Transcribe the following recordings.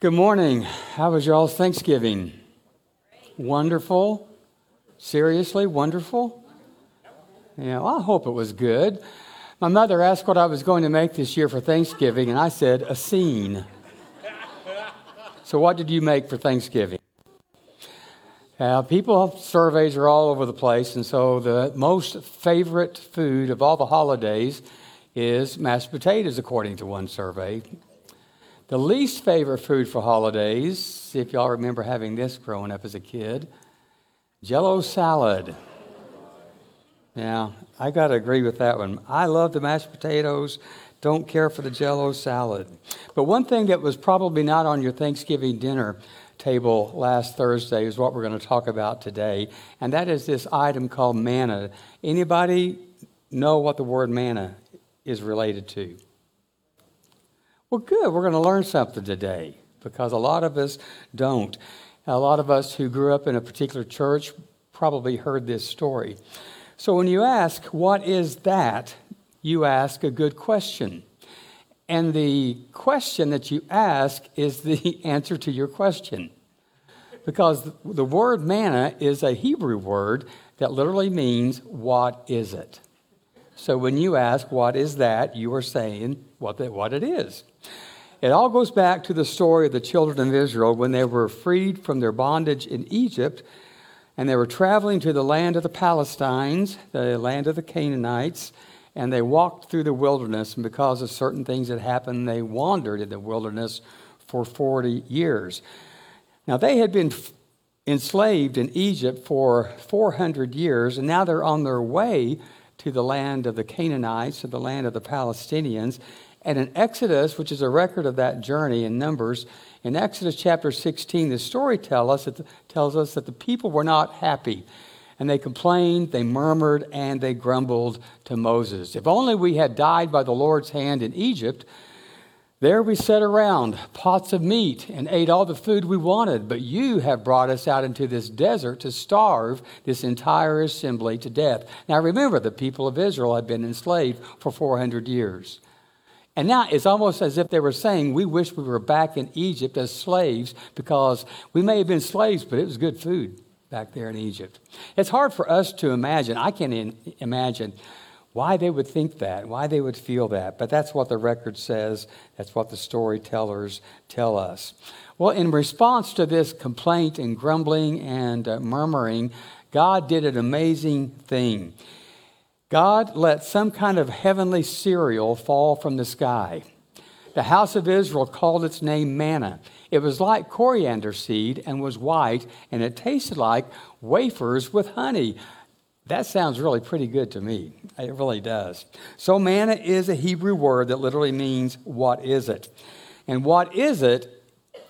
Good morning. How was y'all's Thanksgiving? Wonderful. Seriously, wonderful? Yeah, well, I hope it was good. My mother asked what I was going to make this year for Thanksgiving, and I said, a scene. so, what did you make for Thanksgiving? Uh, people surveys are all over the place, and so the most favorite food of all the holidays is mashed potatoes, according to one survey. The least favorite food for holidays, if y'all remember having this growing up as a kid, jello salad. Yeah, I got to agree with that one. I love the mashed potatoes, don't care for the jello salad. But one thing that was probably not on your Thanksgiving dinner table last Thursday is what we're going to talk about today, and that is this item called manna. Anybody know what the word manna is related to? Well, good. We're going to learn something today because a lot of us don't. A lot of us who grew up in a particular church probably heard this story. So when you ask, what is that? You ask a good question. And the question that you ask is the answer to your question. Because the word manna is a Hebrew word that literally means, what is it? So when you ask, what is that? You are saying what, the, what it is. It all goes back to the story of the children of Israel when they were freed from their bondage in Egypt and they were traveling to the land of the Palestines, the land of the Canaanites, and they walked through the wilderness. And because of certain things that happened, they wandered in the wilderness for 40 years. Now, they had been enslaved in Egypt for 400 years, and now they're on their way to the land of the Canaanites, to the land of the Palestinians. And in Exodus, which is a record of that journey in Numbers, in Exodus chapter 16, the story tell us, it tells us that the people were not happy. And they complained, they murmured, and they grumbled to Moses. If only we had died by the Lord's hand in Egypt, there we sat around pots of meat and ate all the food we wanted, but you have brought us out into this desert to starve this entire assembly to death. Now remember, the people of Israel had been enslaved for 400 years. And now it's almost as if they were saying, We wish we were back in Egypt as slaves because we may have been slaves, but it was good food back there in Egypt. It's hard for us to imagine. I can't imagine why they would think that, why they would feel that. But that's what the record says. That's what the storytellers tell us. Well, in response to this complaint and grumbling and uh, murmuring, God did an amazing thing. God let some kind of heavenly cereal fall from the sky. The house of Israel called its name manna. It was like coriander seed and was white, and it tasted like wafers with honey. That sounds really pretty good to me. It really does. So, manna is a Hebrew word that literally means, What is it? And what is it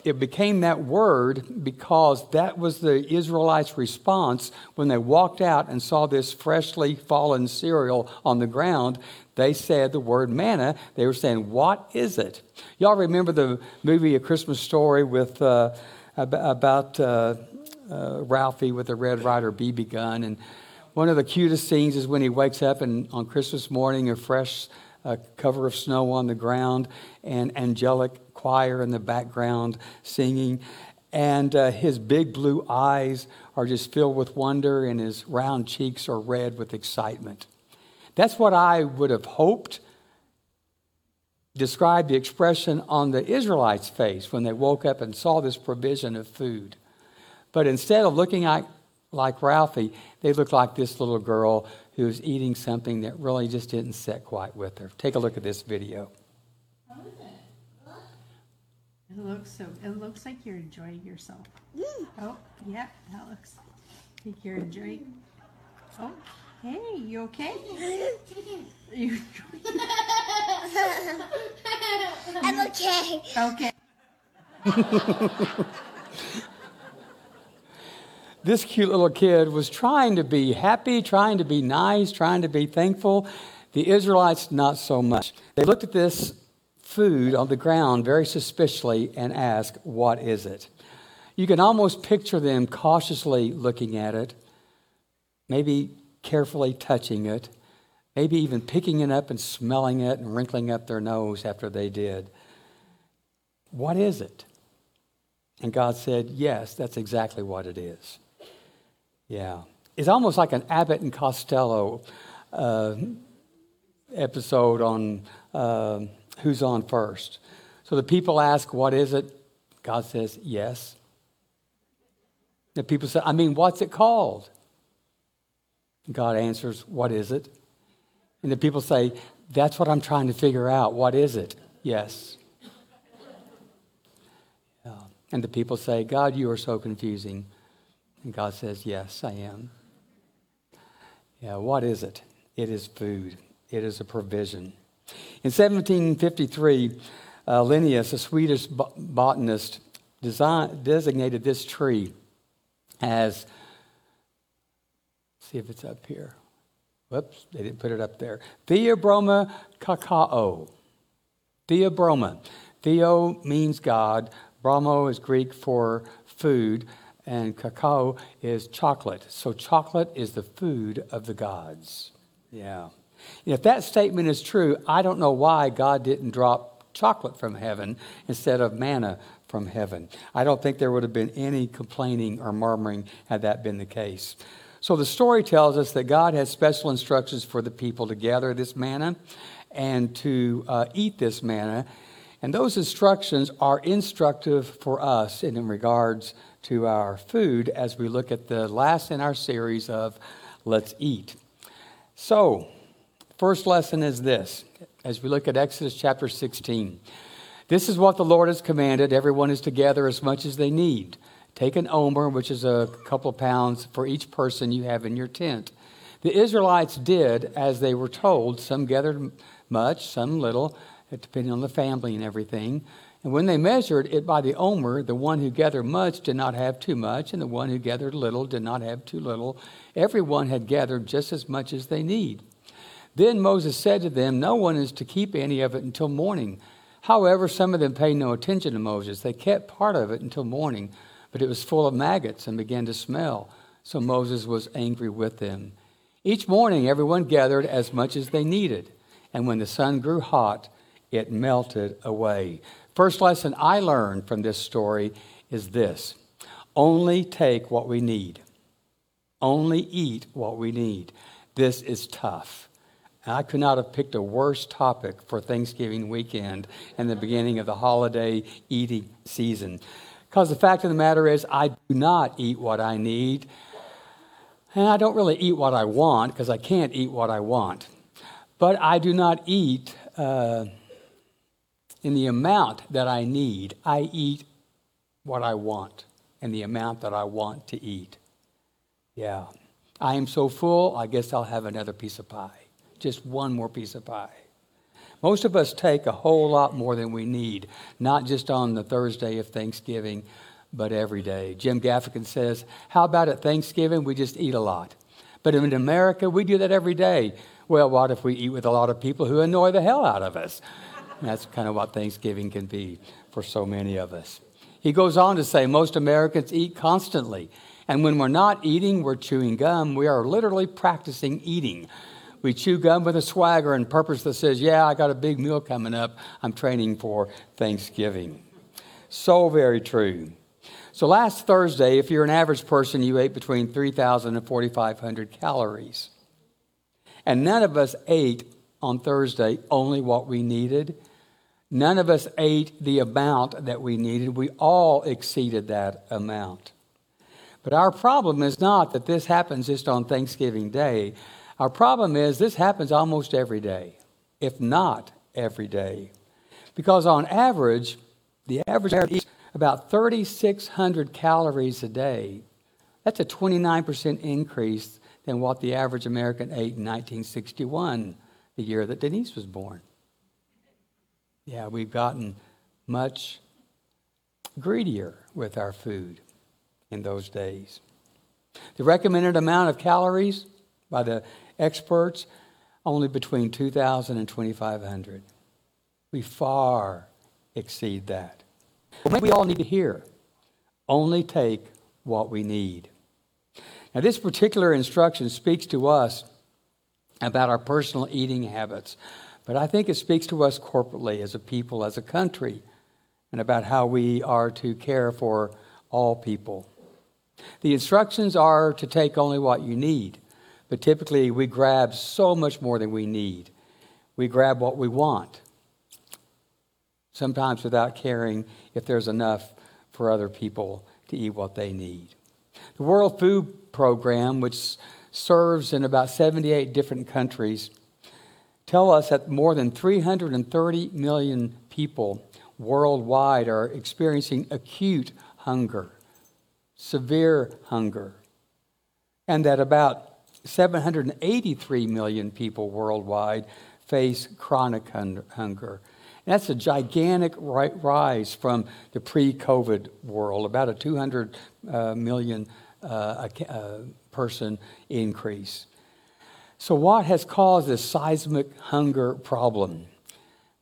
it became that word because that was the Israelites' response when they walked out and saw this freshly fallen cereal on the ground. They said the word manna. They were saying, What is it? Y'all remember the movie A Christmas Story with, uh, about uh, uh, Ralphie with the Red Ryder BB gun? And one of the cutest scenes is when he wakes up and on Christmas morning, a fresh uh, cover of snow on the ground, and angelic choir in the background singing. And uh, his big blue eyes are just filled with wonder, and his round cheeks are red with excitement. That's what I would have hoped described the expression on the Israelites' face when they woke up and saw this provision of food. But instead of looking like, like Ralphie, they look like this little girl who's eating something that really just didn't sit quite with her. Take a look at this video. It looks so. It looks like you're enjoying yourself. Mm. Oh, yeah, that looks like you're enjoying. Oh, hey, you okay? you. I'm okay. Okay. this cute little kid was trying to be happy, trying to be nice, trying to be thankful. The Israelites, not so much. They looked at this food on the ground very suspiciously and asked, What is it? You can almost picture them cautiously looking at it, maybe carefully touching it, maybe even picking it up and smelling it and wrinkling up their nose after they did. What is it? And God said, Yes, that's exactly what it is. Yeah. It's almost like an Abbott and Costello uh, episode on uh, Who's On First. So the people ask, What is it? God says, Yes. The people say, I mean, what's it called? God answers, What is it? And the people say, That's what I'm trying to figure out. What is it? Yes. And the people say, God, you are so confusing. And God says, Yes, I am. Yeah, what is it? It is food, it is a provision. In 1753, uh, Linnaeus, a Swedish botanist, design, designated this tree as, see if it's up here. Whoops, they didn't put it up there. Theobroma cacao. Theobroma. Theo means God. Bromo is Greek for food, and cacao is chocolate. So chocolate is the food of the gods. Yeah. If that statement is true, I don't know why God didn't drop chocolate from heaven instead of manna from heaven. I don't think there would have been any complaining or murmuring had that been the case. So the story tells us that God has special instructions for the people to gather this manna and to uh, eat this manna. And those instructions are instructive for us in regards to our food as we look at the last in our series of Let's Eat. So, first lesson is this as we look at Exodus chapter 16. This is what the Lord has commanded. Everyone is to gather as much as they need. Take an omer, which is a couple of pounds for each person you have in your tent. The Israelites did as they were told. Some gathered much, some little, depending on the family and everything. And when they measured it by the omer, the one who gathered much did not have too much, and the one who gathered little did not have too little. Everyone had gathered just as much as they need. Then Moses said to them, No one is to keep any of it until morning. However, some of them paid no attention to Moses. They kept part of it until morning, but it was full of maggots and began to smell. So Moses was angry with them. Each morning, everyone gathered as much as they needed, and when the sun grew hot, it melted away. First lesson I learned from this story is this only take what we need, only eat what we need. This is tough. And I could not have picked a worse topic for Thanksgiving weekend and the beginning of the holiday eating season. Because the fact of the matter is, I do not eat what I need. And I don't really eat what I want because I can't eat what I want. But I do not eat uh, in the amount that I need. I eat what I want and the amount that I want to eat. Yeah. I am so full, I guess I'll have another piece of pie just one more piece of pie. Most of us take a whole lot more than we need, not just on the Thursday of Thanksgiving, but every day. Jim Gaffigan says, How about at Thanksgiving? We just eat a lot. But in America, we do that every day. Well, what if we eat with a lot of people who annoy the hell out of us? That's kind of what Thanksgiving can be for so many of us. He goes on to say, Most Americans eat constantly. And when we're not eating, we're chewing gum. We are literally practicing eating. We chew gum with a swagger and purpose that says, Yeah, I got a big meal coming up. I'm training for Thanksgiving. So very true. So last Thursday, if you're an average person, you ate between 3,000 and 4,500 calories. And none of us ate on Thursday only what we needed. None of us ate the amount that we needed. We all exceeded that amount. But our problem is not that this happens just on Thanksgiving Day. Our problem is this happens almost every day, if not every day. Because on average, the average eats about 3,600 calories a day. That's a 29% increase than what the average American ate in 1961, the year that Denise was born. Yeah, we've gotten much greedier with our food in those days. The recommended amount of calories by the experts, only between 2,000 and 2,500. We far exceed that. But we all need to hear only take what we need. Now, this particular instruction speaks to us about our personal eating habits, but I think it speaks to us corporately as a people, as a country, and about how we are to care for all people. The instructions are to take only what you need, but typically we grab so much more than we need. We grab what we want, sometimes without caring if there's enough for other people to eat what they need. The World Food Program, which serves in about 78 different countries, tell us that more than 330 million people worldwide are experiencing acute hunger, severe hunger, and that about 783 million people worldwide face chronic hunger. And that's a gigantic rise from the pre COVID world, about a 200 uh, million uh, uh, person increase. So, what has caused this seismic hunger problem?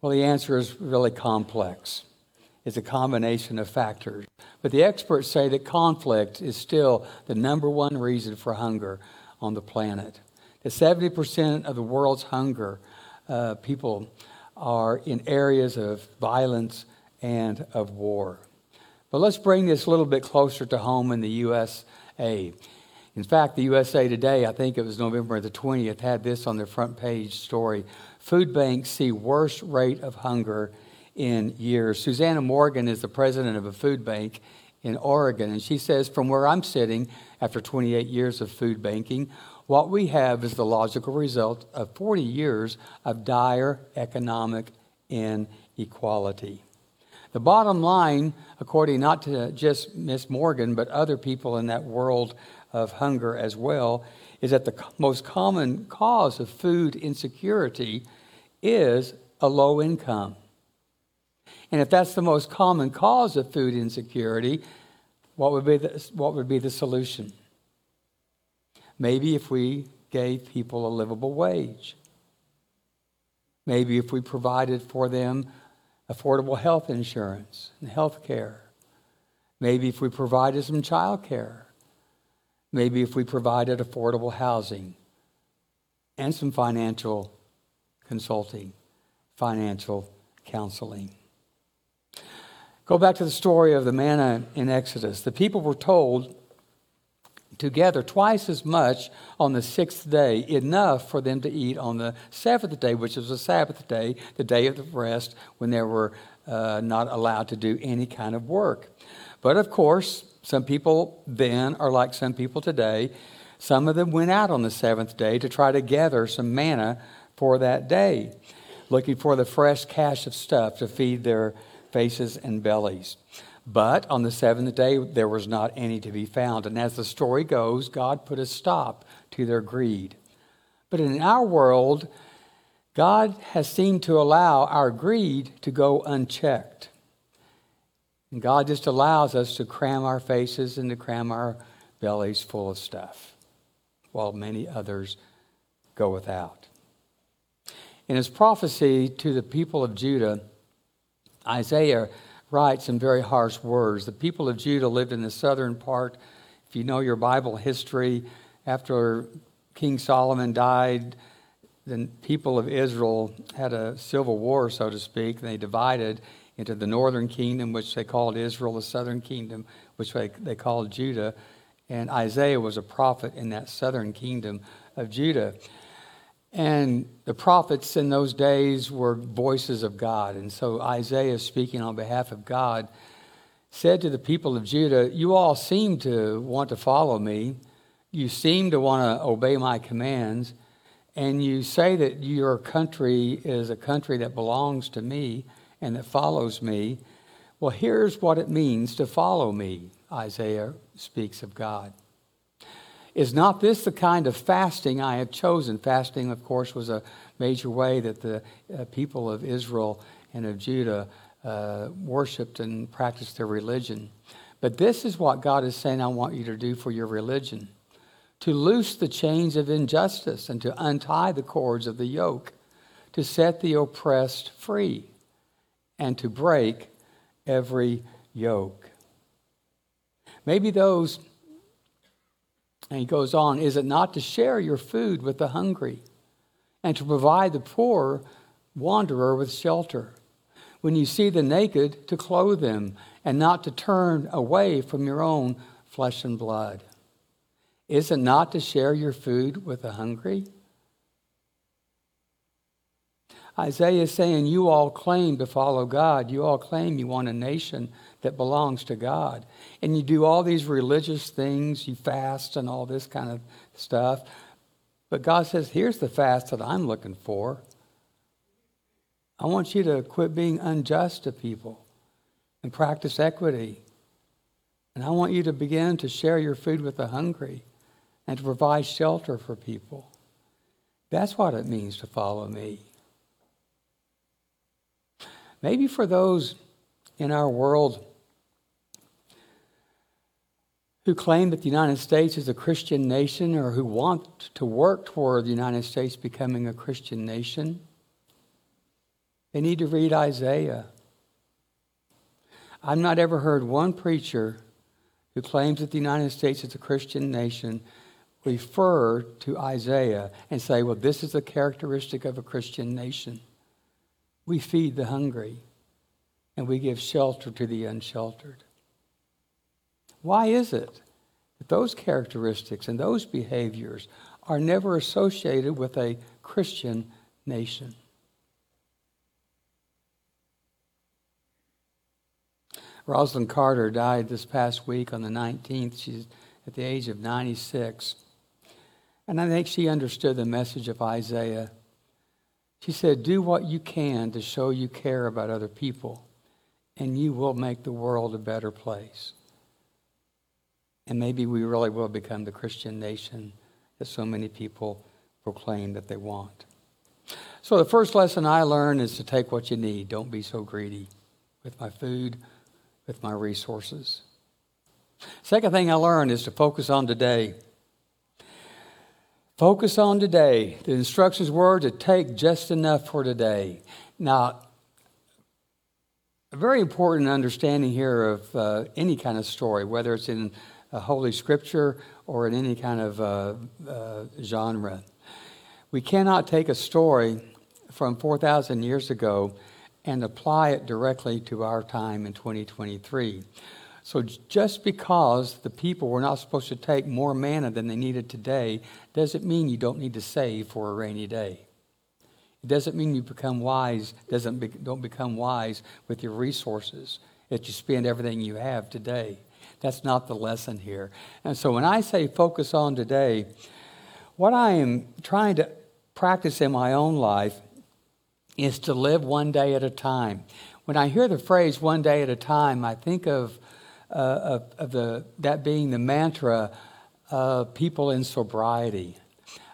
Well, the answer is really complex. It's a combination of factors. But the experts say that conflict is still the number one reason for hunger on the planet. That 70% of the world's hunger uh, people are in areas of violence and of war. But let's bring this a little bit closer to home in the USA. In fact, the USA Today, I think it was November the 20th, had this on their front page story. Food banks see worst rate of hunger in years. Susannah Morgan is the president of a food bank in Oregon, and she says, From where I'm sitting, after 28 years of food banking, what we have is the logical result of 40 years of dire economic inequality. The bottom line, according not to just Miss Morgan, but other people in that world of hunger as well is that the most common cause of food insecurity is a low income. And if that's the most common cause of food insecurity, what would be the, what would be the solution? Maybe if we gave people a livable wage. Maybe if we provided for them affordable health insurance and health care. Maybe if we provided some child care. Maybe if we provided affordable housing and some financial consulting, financial counseling. Go back to the story of the manna in Exodus. The people were told to gather twice as much on the sixth day, enough for them to eat on the seventh day, which was the Sabbath day, the day of the rest, when they were uh, not allowed to do any kind of work. But of course, some people then are like some people today. Some of them went out on the seventh day to try to gather some manna for that day, looking for the fresh cache of stuff to feed their faces and bellies. But on the seventh day, there was not any to be found. And as the story goes, God put a stop to their greed. But in our world, God has seemed to allow our greed to go unchecked. And God just allows us to cram our faces and to cram our bellies full of stuff, while many others go without. In his prophecy to the people of Judah, Isaiah writes some very harsh words. The people of Judah lived in the southern part. If you know your Bible history, after King Solomon died, the people of Israel had a civil war, so to speak. They divided into the northern kingdom, which they called Israel, the southern kingdom, which they, they called Judah. And Isaiah was a prophet in that southern kingdom of Judah. And the prophets in those days were voices of God. And so Isaiah, speaking on behalf of God, said to the people of Judah, You all seem to want to follow me. You seem to want to obey my commands. And you say that your country is a country that belongs to me and that follows me. Well, here's what it means to follow me, Isaiah speaks of God. Is not this the kind of fasting I have chosen? Fasting, of course, was a major way that the uh, people of Israel and of Judah uh, worshiped and practiced their religion. But this is what God is saying I want you to do for your religion to loose the chains of injustice and to untie the cords of the yoke, to set the oppressed free and to break every yoke. Maybe those, and he goes on, is it not to share your food with the hungry and to provide the poor wanderer with shelter? when you see the naked, to clothe them, and not to turn away from your own flesh and blood? Is it not to share your food with the hungry? Isaiah is saying, You all claim to follow God. You all claim you want a nation that belongs to God. And you do all these religious things, you fast and all this kind of stuff. But God says, Here's the fast that I'm looking for. I want you to quit being unjust to people and practice equity. And I want you to begin to share your food with the hungry and to provide shelter for people. That's what it means to follow me. Maybe for those in our world who claim that the United States is a Christian nation or who want to work toward the United States becoming a Christian nation, they need to read Isaiah. I've not ever heard one preacher who claims that the United States is a Christian nation refer to Isaiah and say, well, this is a characteristic of a Christian nation. We feed the hungry and we give shelter to the unsheltered. Why is it that those characteristics and those behaviors are never associated with a Christian nation? Rosalynn Carter died this past week on the 19th. She's at the age of 96. And I think she understood the message of Isaiah. She said, Do what you can to show you care about other people, and you will make the world a better place. And maybe we really will become the Christian nation that so many people proclaim that they want. So, the first lesson I learned is to take what you need. Don't be so greedy with my food with my resources. Second thing I learned is to focus on today. Focus on today. The instructions were to take just enough for today. Now, a very important understanding here of uh, any kind of story, whether it's in Holy Scripture or in any kind of uh, uh, genre. We cannot take a story from 4,000 years ago and apply it directly to our time in 2023. So just because the people were not supposed to take more manna than they needed today doesn't mean you don't need to save for a rainy day. It doesn't mean you become wise, doesn't be, don't become wise with your resources, that you spend everything you have today. That's not the lesson here. And so when I say focus on today, what I am trying to practice in my own life is to live one day at a time. When I hear the phrase one day at a time, I think of, uh, of, of the, that being the mantra of people in sobriety.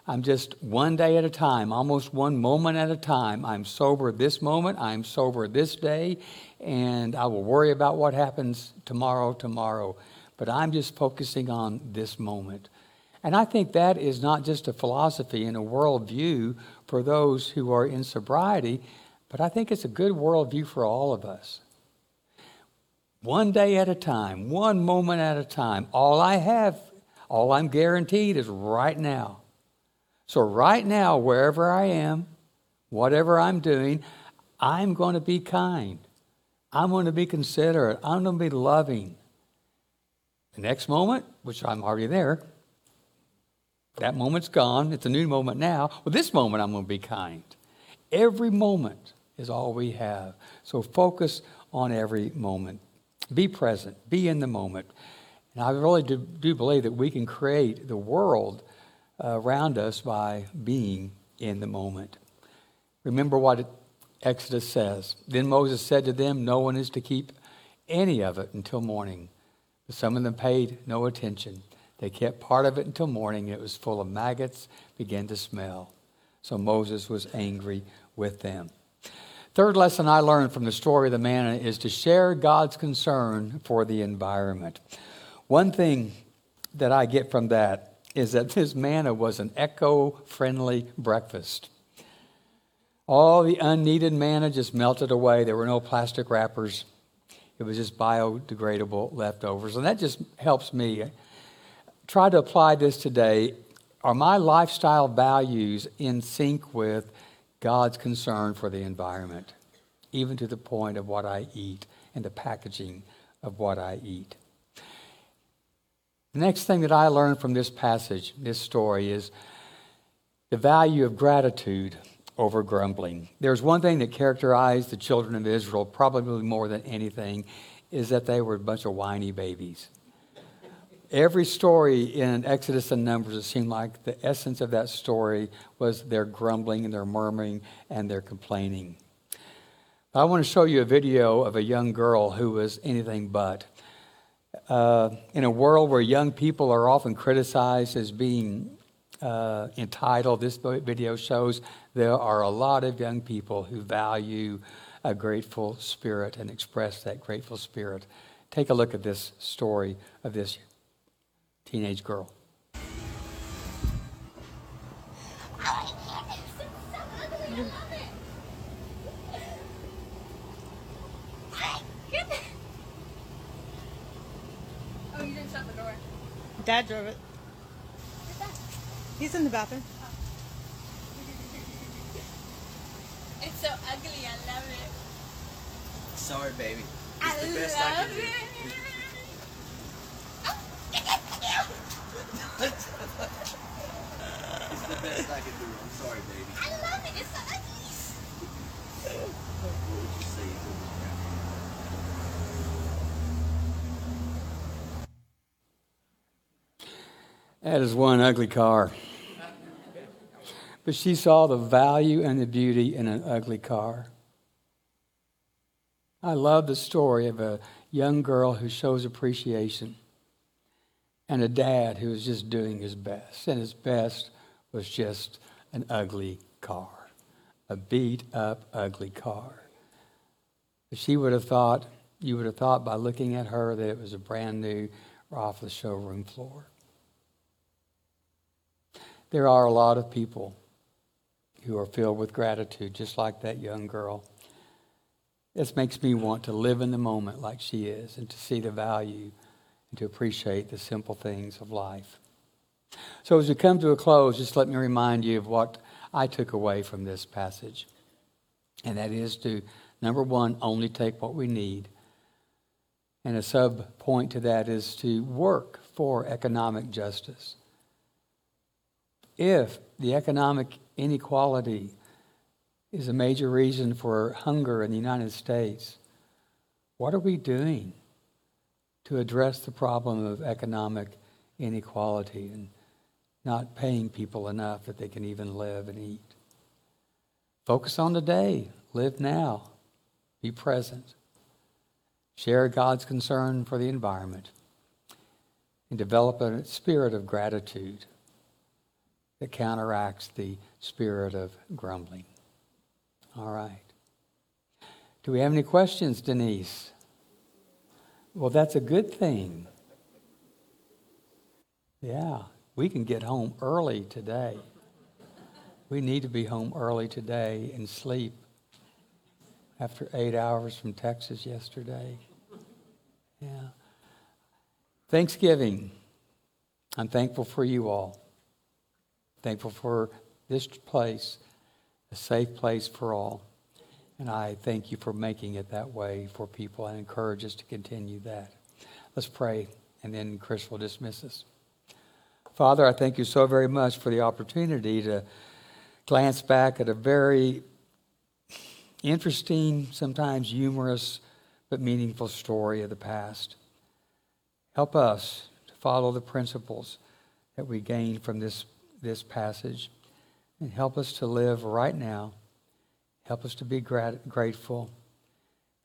I'm just one day at a time, almost one moment at a time. I'm sober this moment, I'm sober this day, and I will worry about what happens tomorrow, tomorrow. But I'm just focusing on this moment. And I think that is not just a philosophy and a worldview for those who are in sobriety, but I think it's a good worldview for all of us. One day at a time, one moment at a time. All I have, all I'm guaranteed is right now. So, right now, wherever I am, whatever I'm doing, I'm going to be kind. I'm going to be considerate. I'm going to be loving. The next moment, which I'm already there, that moment's gone. It's a new moment now. Well, this moment I'm going to be kind. Every moment is all we have. So focus on every moment. Be present. Be in the moment. And I really do, do believe that we can create the world uh, around us by being in the moment. Remember what Exodus says. Then Moses said to them, No one is to keep any of it until morning. But some of them paid no attention. They kept part of it until morning. It was full of maggots, began to smell. So Moses was angry with them. Third lesson I learned from the story of the manna is to share God's concern for the environment. One thing that I get from that is that this manna was an eco friendly breakfast. All the unneeded manna just melted away. There were no plastic wrappers. It was just biodegradable leftovers. And that just helps me try to apply this today. Are my lifestyle values in sync with God's concern for the environment? even to the point of what I eat and the packaging of what I eat. The next thing that I learned from this passage, this story, is the value of gratitude over grumbling. There's one thing that characterized the children of Israel, probably more than anything, is that they were a bunch of whiny babies. Every story in Exodus and Numbers, it seemed like the essence of that story was their grumbling and their murmuring and their complaining. I want to show you a video of a young girl who was anything but. Uh, in a world where young people are often criticized as being uh, entitled, this video shows there are a lot of young people who value a grateful spirit and express that grateful spirit. Take a look at this story of this teenage girl. I love it. Hi. Get it. Oh, you didn't shut the door. Dad drove it. He's in the bathroom. It's so ugly. I love it. Sorry, baby. I It's the best love I can do. It's the best I can do. I'm sorry, baby. I love it. It's so ugly. What would you say if it was? That is one ugly car. But she saw the value and the beauty in an ugly car. I love the story of a young girl who shows appreciation and a dad who was just doing his best. And his best was just an ugly car, a beat up, ugly car. But she would have thought, you would have thought by looking at her that it was a brand new off the showroom floor. There are a lot of people who are filled with gratitude, just like that young girl. This makes me want to live in the moment like she is and to see the value to appreciate the simple things of life. So, as we come to a close, just let me remind you of what I took away from this passage. And that is to, number one, only take what we need. And a sub point to that is to work for economic justice if the economic inequality is a major reason for hunger in the United States, what are we doing to address the problem of economic inequality and not paying people enough that they can even live and eat? Focus on the day, live now, be present, share God's concern for the environment, and develop a spirit of gratitude that counteracts the spirit of grumbling. All right. Do we have any questions, Denise? Well, that's a good thing. Yeah, we can get home early today. We need to be home early today and sleep after eight hours from Texas yesterday. Yeah. Thanksgiving. I'm thankful for you all. Thankful for this place, a safe place for all. And I thank you for making it that way for people and encourage us to continue that. Let's pray, and then Chris will dismiss us. Father, I thank you so very much for the opportunity to glance back at a very interesting, sometimes humorous, but meaningful story of the past. Help us to follow the principles that we gained from this, this passage and help us to live right now. Help us to be grat- grateful.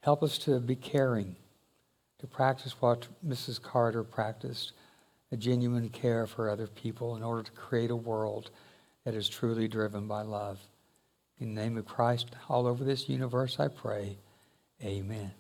Help us to be caring, to practice what Mrs. Carter practiced a genuine care for other people in order to create a world that is truly driven by love. In the name of Christ, all over this universe, I pray. Amen.